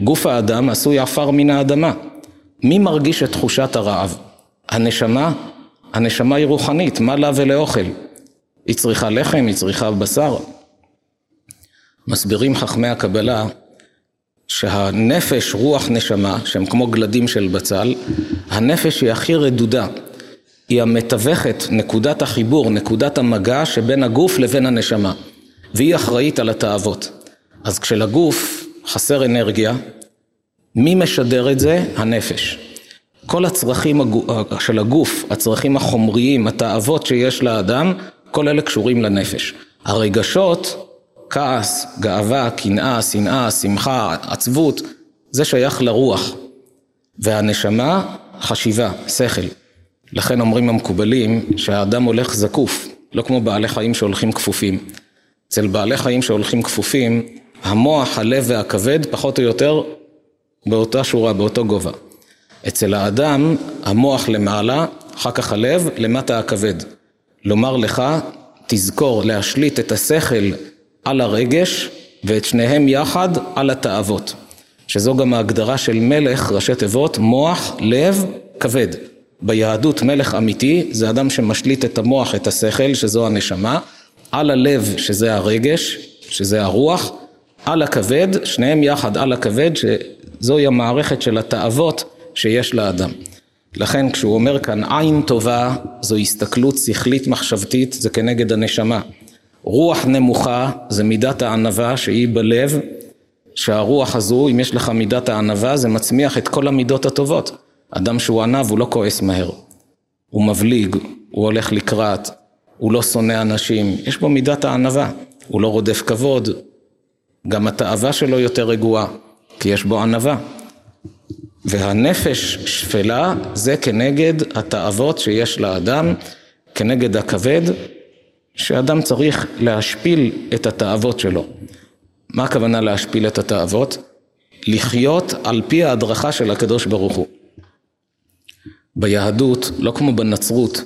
גוף האדם עשוי עפר מן האדמה. מי מרגיש את תחושת הרעב? הנשמה הנשמה היא רוחנית, מה לה ולאוכל? היא צריכה לחם, היא צריכה בשר. מסבירים חכמי הקבלה שהנפש, רוח נשמה, שהם כמו גלדים של בצל, הנפש היא הכי רדודה. היא המתווכת, נקודת החיבור, נקודת המגע שבין הגוף לבין הנשמה. והיא אחראית על התאוות. אז כשלגוף חסר אנרגיה, מי משדר את זה? הנפש. כל הצרכים של הגוף, הצרכים החומריים, התאוות שיש לאדם, כל אלה קשורים לנפש. הרגשות, כעס, גאווה, קנאה, שנאה, שמחה, עצבות, זה שייך לרוח. והנשמה, חשיבה, שכל. לכן אומרים המקובלים שהאדם הולך זקוף, לא כמו בעלי חיים שהולכים כפופים. אצל בעלי חיים שהולכים כפופים, המוח, הלב והכבד פחות או יותר באותה שורה, באותו גובה. אצל האדם המוח למעלה, אחר כך הלב, למטה הכבד. לומר לך, תזכור להשליט את השכל על הרגש ואת שניהם יחד על התאוות. שזו גם ההגדרה של מלך, ראשי תיבות, מוח, לב, כבד. ביהדות מלך אמיתי זה אדם שמשליט את המוח, את השכל, שזו הנשמה, על הלב, שזה הרגש, שזה הרוח, על הכבד, שניהם יחד על הכבד, שזוהי המערכת של התאוות שיש לאדם. לכן כשהוא אומר כאן עין טובה זו הסתכלות שכלית מחשבתית זה כנגד הנשמה. רוח נמוכה זה מידת הענווה שהיא בלב שהרוח הזו אם יש לך מידת הענווה זה מצמיח את כל המידות הטובות. אדם שהוא ענב הוא לא כועס מהר. הוא מבליג, הוא הולך לקראת, הוא לא שונא אנשים, יש בו מידת הענווה, הוא לא רודף כבוד, גם התאווה שלו יותר רגועה, כי יש בו ענווה. והנפש שפלה זה כנגד התאוות שיש לאדם, כנגד הכבד, שאדם צריך להשפיל את התאוות שלו. מה הכוונה להשפיל את התאוות? לחיות על פי ההדרכה של הקדוש ברוך הוא. ביהדות, לא כמו בנצרות,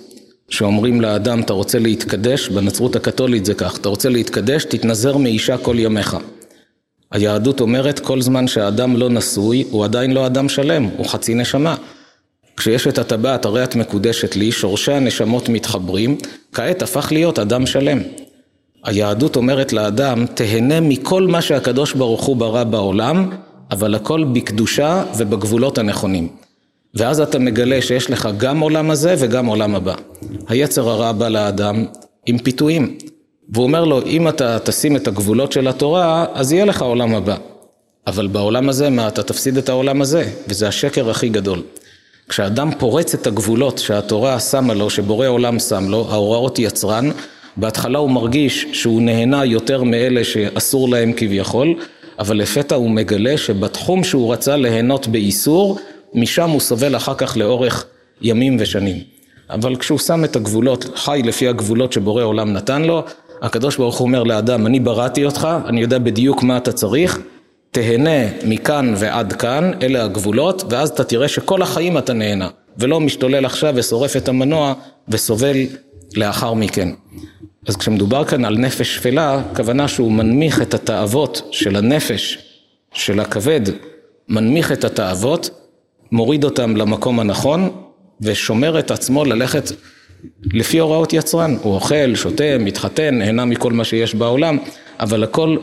שאומרים לאדם, אתה רוצה להתקדש, בנצרות הקתולית זה כך, אתה רוצה להתקדש, תתנזר מאישה כל ימיך. היהדות אומרת, כל זמן שהאדם לא נשוי, הוא עדיין לא אדם שלם, הוא חצי נשמה. כשיש את הטבעת, הרי את מקודשת לי, שורשי הנשמות מתחברים, כעת הפך להיות אדם שלם. היהדות אומרת לאדם, תהנה מכל מה שהקדוש ברוך הוא ברא בעולם, אבל הכל בקדושה ובגבולות הנכונים. ואז אתה מגלה שיש לך גם עולם הזה וגם עולם הבא. היצר הרע בא לאדם עם פיתויים, והוא אומר לו, אם אתה תשים את הגבולות של התורה, אז יהיה לך עולם הבא. אבל בעולם הזה, מה, אתה תפסיד את העולם הזה, וזה השקר הכי גדול. כשאדם פורץ את הגבולות שהתורה שמה לו, שבורא עולם שם לו, ההוראות יצרן, בהתחלה הוא מרגיש שהוא נהנה יותר מאלה שאסור להם כביכול, אבל לפתע הוא מגלה שבתחום שהוא רצה ליהנות באיסור, משם הוא סובל אחר כך לאורך ימים ושנים. אבל כשהוא שם את הגבולות, חי לפי הגבולות שבורא עולם נתן לו, הקדוש ברוך הוא אומר לאדם, אני בראתי אותך, אני יודע בדיוק מה אתה צריך, תהנה מכאן ועד כאן, אלה הגבולות, ואז אתה תראה שכל החיים אתה נהנה, ולא משתולל עכשיו ושורף את המנוע וסובל לאחר מכן. אז כשמדובר כאן על נפש שפלה, הכוונה שהוא מנמיך את התאוות של הנפש, של הכבד, מנמיך את התאוות, מוריד אותם למקום הנכון, ושומר את עצמו ללכת לפי הוראות יצרן. הוא אוכל, שותה, מתחתן, נהנה מכל מה שיש בעולם, אבל הכל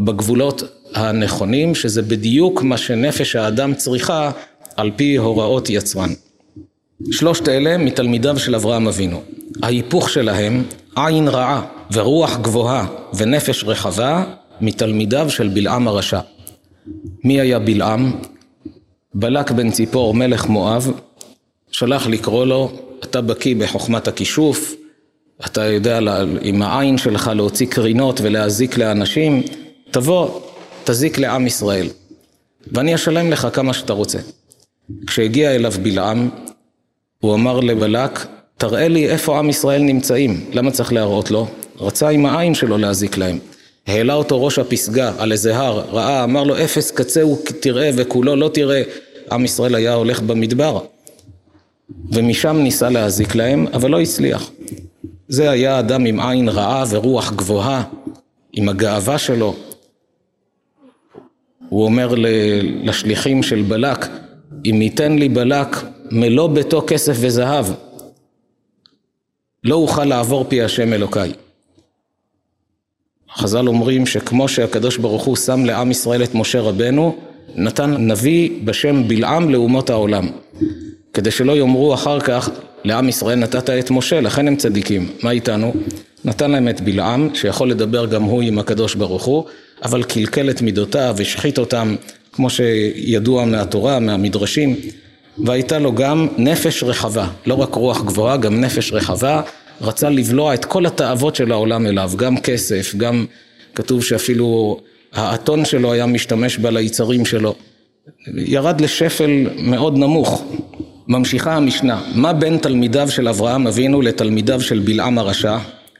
בגבולות הנכונים, שזה בדיוק מה שנפש האדם צריכה על פי הוראות יצרן. שלושת אלה מתלמידיו של אברהם אבינו. ההיפוך שלהם, עין רעה ורוח גבוהה ונפש רחבה, מתלמידיו של בלעם הרשע. מי היה בלעם? בלק בן ציפור מלך מואב, שלח לקרוא לו, אתה בקיא בחוכמת הכישוף, אתה יודע עם העין שלך להוציא קרינות ולהזיק לאנשים, תבוא, תזיק לעם ישראל, ואני אשלם לך כמה שאתה רוצה. כשהגיע אליו בלעם, הוא אמר לבלק, תראה לי איפה עם ישראל נמצאים, למה צריך להראות לו? רצה עם העין שלו להזיק להם. העלה אותו ראש הפסגה על איזה הר, ראה, אמר לו אפס קצהו תראה וכולו לא תראה, עם ישראל היה הולך במדבר. ומשם ניסה להזיק להם, אבל לא הצליח. זה היה אדם עם עין רעה ורוח גבוהה, עם הגאווה שלו. הוא אומר לשליחים של בלק, אם ייתן לי בלק מלוא ביתו כסף וזהב, לא אוכל לעבור פי השם אלוקיי. חז"ל אומרים שכמו שהקדוש ברוך הוא שם לעם ישראל את משה רבנו, נתן נביא בשם בלעם לאומות העולם. כדי שלא יאמרו אחר כך, לעם ישראל נתת את משה, לכן הם צדיקים. מה איתנו? נתן להם את בלעם, שיכול לדבר גם הוא עם הקדוש ברוך הוא, אבל קלקל את מידותיו, השחית אותם, כמו שידוע מהתורה, מהמדרשים, והייתה לו גם נפש רחבה, לא רק רוח גבוהה, גם נפש רחבה, רצה לבלוע את כל התאוות של העולם אליו, גם כסף, גם כתוב שאפילו האתון שלו היה משתמש בה ליצרים שלו. ירד לשפל מאוד נמוך. ממשיכה המשנה, מה בין תלמידיו של אברהם אבינו לתלמידיו של בלעם הרשע?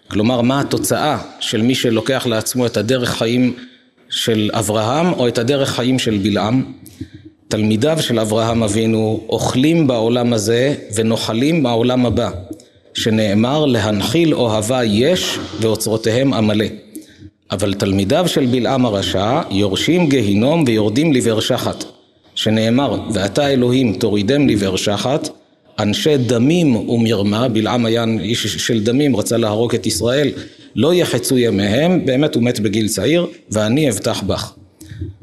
כלומר, מה התוצאה של מי שלוקח לעצמו את הדרך חיים של אברהם או את הדרך חיים של בלעם? תלמידיו של אברהם אבינו אוכלים בעולם הזה ונוחלים בעולם הבא, שנאמר להנחיל אוהבה יש ואוצרותיהם עמלה. אבל תלמידיו של בלעם הרשע יורשים גיהינום ויורדים לבאר שחת. שנאמר, ואתה אלוהים תורידם לבאר שחת, אנשי דמים ומרמה, בלעם היה איש של דמים, רצה להרוג את ישראל, לא יחצו ימיהם, באמת הוא מת בגיל צעיר, ואני אבטח בך.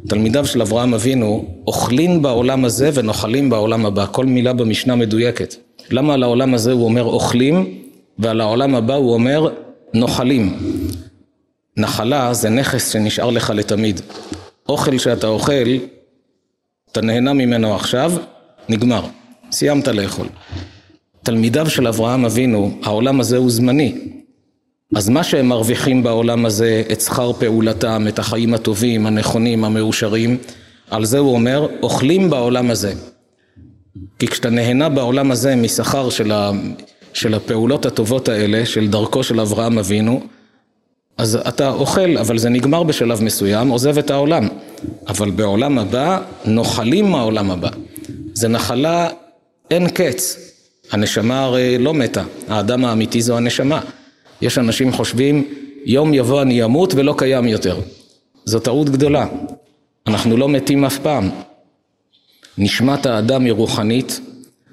תלמידיו של אברהם אבינו אוכלים בעולם הזה ונוחלים בעולם הבא, כל מילה במשנה מדויקת. למה על העולם הזה הוא אומר אוכלים, ועל העולם הבא הוא אומר נוחלים. נחלה זה נכס שנשאר לך לתמיד. אוכל שאתה אוכל אתה נהנה ממנו עכשיו, נגמר, סיימת לאכול. תלמידיו של אברהם אבינו, העולם הזה הוא זמני. אז מה שהם מרוויחים בעולם הזה, את שכר פעולתם, את החיים הטובים, הנכונים, המאושרים, על זה הוא אומר, אוכלים בעולם הזה. כי כשאתה נהנה בעולם הזה משכר של, ה, של הפעולות הטובות האלה, של דרכו של אברהם אבינו, אז אתה אוכל, אבל זה נגמר בשלב מסוים, עוזב את העולם. אבל בעולם הבא, נוחלים מהעולם הבא. זה נחלה אין קץ. הנשמה הרי לא מתה, האדם האמיתי זו הנשמה. יש אנשים חושבים, יום יבוא אני אמות ולא קיים יותר. זו טעות גדולה. אנחנו לא מתים אף פעם. נשמת האדם היא רוחנית,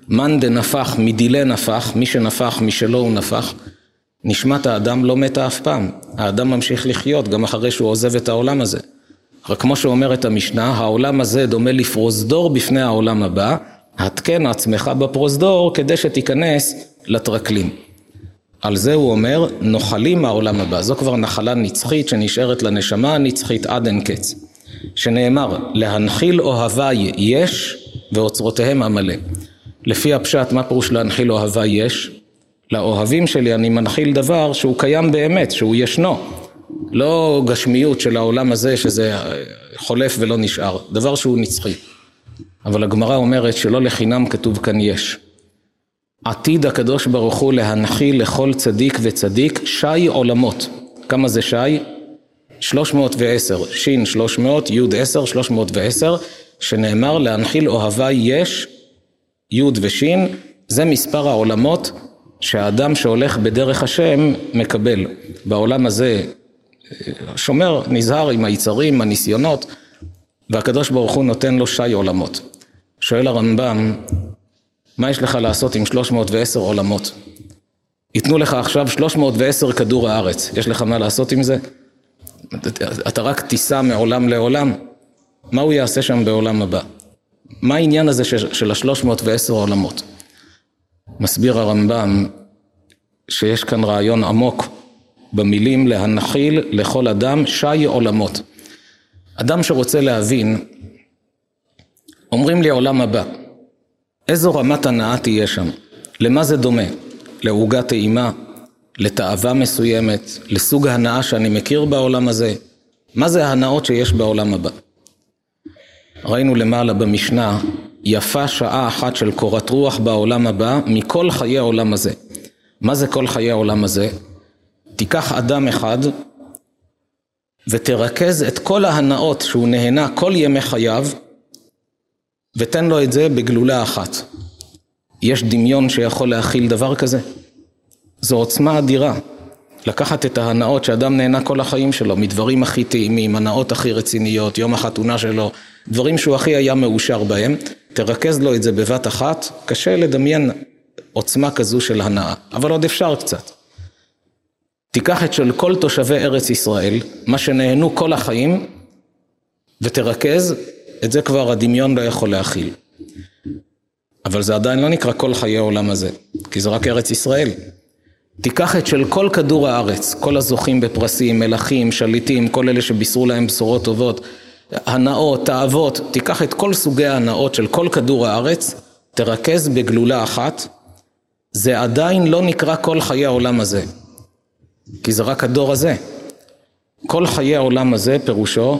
מאן דנפח מדילה נפח, מי שנפח משלו הוא נפח. נשמת האדם לא מתה אף פעם, האדם ממשיך לחיות גם אחרי שהוא עוזב את העולם הזה. רק כמו שאומרת המשנה, העולם הזה דומה לפרוזדור בפני העולם הבא, התקן עצמך בפרוזדור כדי שתיכנס לטרקלין. על זה הוא אומר, נוחלים מהעולם הבא. זו כבר נחלה נצחית שנשארת לנשמה הנצחית עד אין קץ. שנאמר, להנחיל אוהביי יש ואוצרותיהם עמלא. לפי הפשט, מה פירוש להנחיל אוהביי יש? לאוהבים שלי אני מנחיל דבר שהוא קיים באמת, שהוא ישנו. לא גשמיות של העולם הזה שזה חולף ולא נשאר, דבר שהוא נצחי. אבל הגמרא אומרת שלא לחינם כתוב כאן יש. עתיד הקדוש ברוך הוא להנחיל לכל צדיק וצדיק שי עולמות. כמה זה שי? 310, שין 300, יוד 10, 310, שנאמר להנחיל אוהבי יש, יוד ושין, זה מספר העולמות שהאדם שהולך בדרך השם מקבל. בעולם הזה שומר, נזהר עם היצרים, הניסיונות, והקדוש ברוך הוא נותן לו שי עולמות. שואל הרמב"ם, מה יש לך לעשות עם 310 עולמות? ייתנו לך עכשיו 310 כדור הארץ, יש לך מה לעשות עם זה? אתה רק תיסע מעולם לעולם, מה הוא יעשה שם בעולם הבא? מה העניין הזה של ה-310 עולמות? מסביר הרמב"ם שיש כאן רעיון עמוק במילים להנחיל לכל אדם שי עולמות. אדם שרוצה להבין, אומרים לי עולם הבא, איזו רמת הנאה תהיה שם? למה זה דומה? לעוגה טעימה? לתאווה מסוימת? לסוג ההנאה שאני מכיר בעולם הזה? מה זה ההנאות שיש בעולם הבא? ראינו למעלה במשנה, יפה שעה אחת של קורת רוח בעולם הבא מכל חיי העולם הזה. מה זה כל חיי העולם הזה? תיקח אדם אחד ותרכז את כל ההנאות שהוא נהנה כל ימי חייו ותן לו את זה בגלולה אחת. יש דמיון שיכול להכיל דבר כזה? זו עוצמה אדירה. לקחת את ההנאות שאדם נהנה כל החיים שלו, מדברים הכי טעימים, הנאות הכי רציניות, יום החתונה שלו, דברים שהוא הכי היה מאושר בהם, תרכז לו את זה בבת אחת, קשה לדמיין עוצמה כזו של הנאה, אבל עוד אפשר קצת. תיקח את של כל תושבי ארץ ישראל, מה שנהנו כל החיים, ותרכז, את זה כבר הדמיון לא יכול להכיל. אבל זה עדיין לא נקרא כל חיי העולם הזה, כי זה רק ארץ ישראל. תיקח את של כל כדור הארץ, כל הזוכים בפרסים, מלכים, שליטים, כל אלה שבישרו להם בשורות טובות, הנאות, תאוות, תיקח את כל סוגי ההנאות של כל כדור הארץ, תרכז בגלולה אחת, זה עדיין לא נקרא כל חיי העולם הזה, כי זה רק הדור הזה. כל חיי העולם הזה פירושו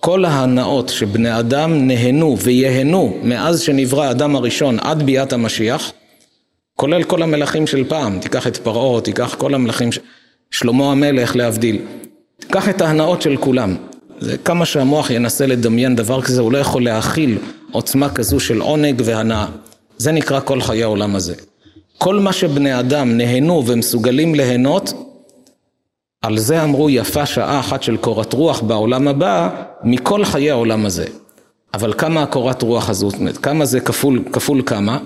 כל ההנאות שבני אדם נהנו וייהנו מאז שנברא האדם הראשון עד ביאת המשיח, כולל כל המלכים של פעם, תיקח את פרעה, תיקח כל המלכים, ש... שלמה המלך להבדיל, תיקח את ההנאות של כולם. זה כמה שהמוח ינסה לדמיין דבר כזה, הוא לא יכול להכיל עוצמה כזו של עונג והנאה. זה נקרא כל חיי העולם הזה. כל מה שבני אדם נהנו ומסוגלים ליהנות, על זה אמרו יפה שעה אחת של קורת רוח בעולם הבא, מכל חיי העולם הזה. אבל כמה הקורת רוח הזאת, כמה זה כפול, כפול כמה?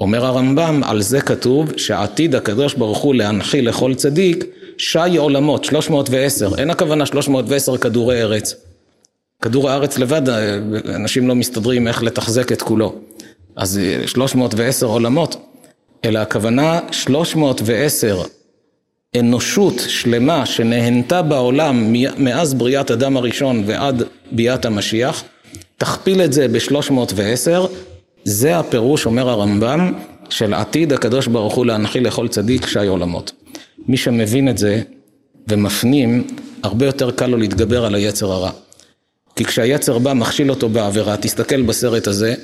אומר הרמב"ם, על זה כתוב שעתיד הקדוש ברוך הוא להנחיל לכל צדיק שי עולמות, 310, אין הכוונה 310 כדורי ארץ. כדור הארץ לבד, אנשים לא מסתדרים איך לתחזק את כולו. אז 310 עולמות, אלא הכוונה 310 אנושות שלמה שנהנתה בעולם מאז בריאת אדם הראשון ועד ביאת המשיח, תכפיל את זה ב-310, זה הפירוש, אומר הרמב"ם, של עתיד הקדוש ברוך הוא להנחיל לכל צדיק שי עולמות. מי שמבין את זה ומפנים, הרבה יותר קל לו להתגבר על היצר הרע. כי כשהיצר בא, מכשיל אותו בעבירה, תסתכל בסרט הזה,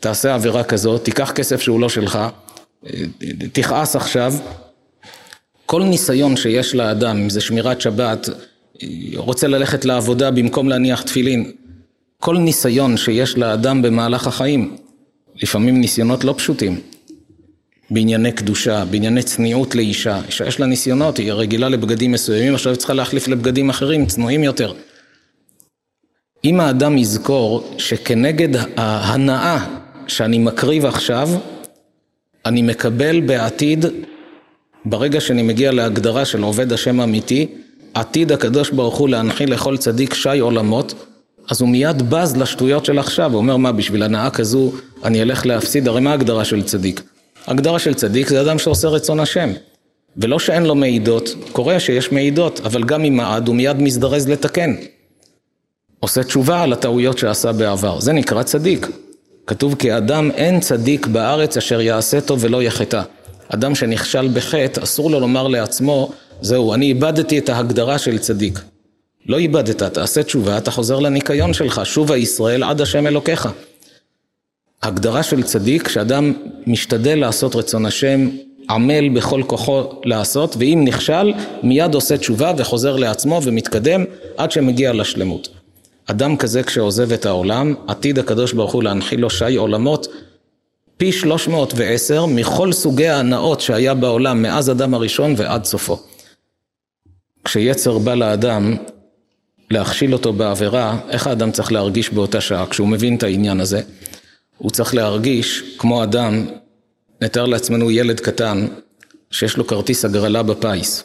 תעשה עבירה כזאת, תיקח כסף שהוא לא שלך, תכעס עכשיו. כל ניסיון שיש לאדם, אם זה שמירת שבת, רוצה ללכת לעבודה במקום להניח תפילין, כל ניסיון שיש לאדם במהלך החיים, לפעמים ניסיונות לא פשוטים, בענייני קדושה, בענייני צניעות לאישה, אישה יש לה ניסיונות, היא רגילה לבגדים מסוימים, עכשיו היא צריכה להחליף לבגדים אחרים, צנועים יותר. אם האדם יזכור שכנגד ההנאה שאני מקריב עכשיו, אני מקבל בעתיד, ברגע שאני מגיע להגדרה של עובד השם אמיתי, עתיד הקדוש ברוך הוא להנחיל לכל צדיק שי עולמות, אז הוא מיד בז לשטויות של עכשיו, הוא אומר מה בשביל הנאה כזו אני אלך להפסיד, הרי מה ההגדרה של צדיק? הגדרה של צדיק זה אדם שעושה רצון השם, ולא שאין לו מעידות, קורה שיש מעידות, אבל גם אם מעד הוא מיד מזדרז לתקן. עושה תשובה על הטעויות שעשה בעבר, זה נקרא צדיק. כתוב כי אדם אין צדיק בארץ אשר יעשה טוב ולא יחטא. אדם שנכשל בחטא, אסור לו לומר לעצמו, זהו, אני איבדתי את ההגדרה של צדיק. לא איבדת, תעשה תשובה, אתה חוזר לניקיון שלך, שובה ישראל עד השם אלוקיך. הגדרה של צדיק, שאדם משתדל לעשות רצון השם, עמל בכל כוחו לעשות, ואם נכשל, מיד עושה תשובה וחוזר לעצמו ומתקדם עד שמגיע לשלמות. אדם כזה כשעוזב את העולם, עתיד הקדוש ברוך הוא להנחיל לו שי עולמות פי 310 מכל סוגי ההנאות שהיה בעולם מאז אדם הראשון ועד סופו. כשיצר בא לאדם להכשיל אותו בעבירה, איך האדם צריך להרגיש באותה שעה כשהוא מבין את העניין הזה? הוא צריך להרגיש כמו אדם, נתאר לעצמנו ילד קטן שיש לו כרטיס הגרלה בפיס,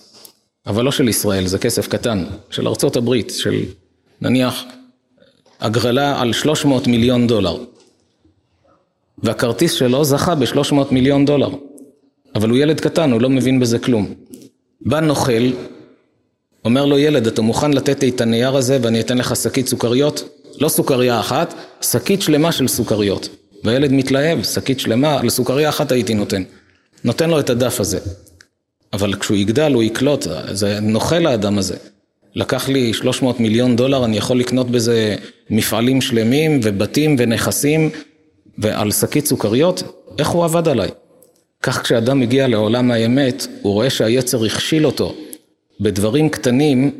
אבל לא של ישראל, זה כסף קטן, של ארצות הברית, של נניח הגרלה על 300 מיליון דולר. והכרטיס שלו זכה ב-300 מיליון דולר. אבל הוא ילד קטן, הוא לא מבין בזה כלום. בא נוכל, אומר לו ילד, אתה מוכן לתת לי את הנייר הזה ואני אתן לך שקית סוכריות? לא סוכריה אחת, שקית שלמה של סוכריות. והילד מתלהב, שקית שלמה, על סוכריה אחת הייתי נותן. נותן לו את הדף הזה. אבל כשהוא יגדל הוא יקלוט, זה נוכל האדם הזה. לקח לי 300 מיליון דולר, אני יכול לקנות בזה מפעלים שלמים ובתים ונכסים ועל שקית סוכריות, איך הוא עבד עליי? כך כשאדם מגיע לעולם האמת, הוא רואה שהיצר הכשיל אותו בדברים קטנים,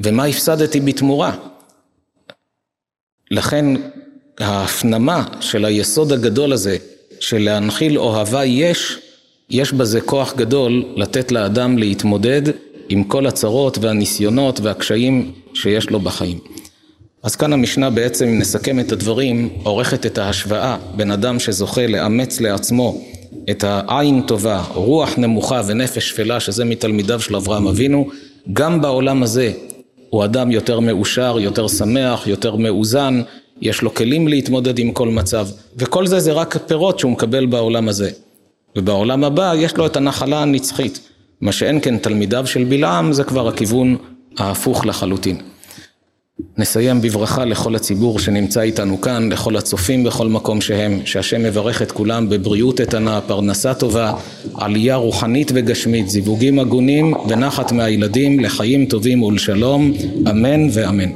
ומה הפסדתי בתמורה? לכן ההפנמה של היסוד הגדול הזה, של להנחיל אוהבה יש, יש בזה כוח גדול לתת לאדם להתמודד עם כל הצרות והניסיונות והקשיים שיש לו בחיים. אז כאן המשנה בעצם, אם נסכם את הדברים, עורכת את ההשוואה בין אדם שזוכה לאמץ לעצמו את העין טובה, רוח נמוכה ונפש שפלה, שזה מתלמידיו של אברהם אבינו, גם בעולם הזה הוא אדם יותר מאושר, יותר שמח, יותר מאוזן, יש לו כלים להתמודד עם כל מצב, וכל זה זה רק פירות שהוא מקבל בעולם הזה. ובעולם הבא יש לו את הנחלה הנצחית. מה שאין כן תלמידיו של בלעם זה כבר הכיוון ההפוך לחלוטין. נסיים בברכה לכל הציבור שנמצא איתנו כאן, לכל הצופים בכל מקום שהם, שהשם מברך את כולם בבריאות איתנה, פרנסה טובה, עלייה רוחנית וגשמית, זיווגים הגונים ונחת מהילדים לחיים טובים ולשלום, אמן ואמן.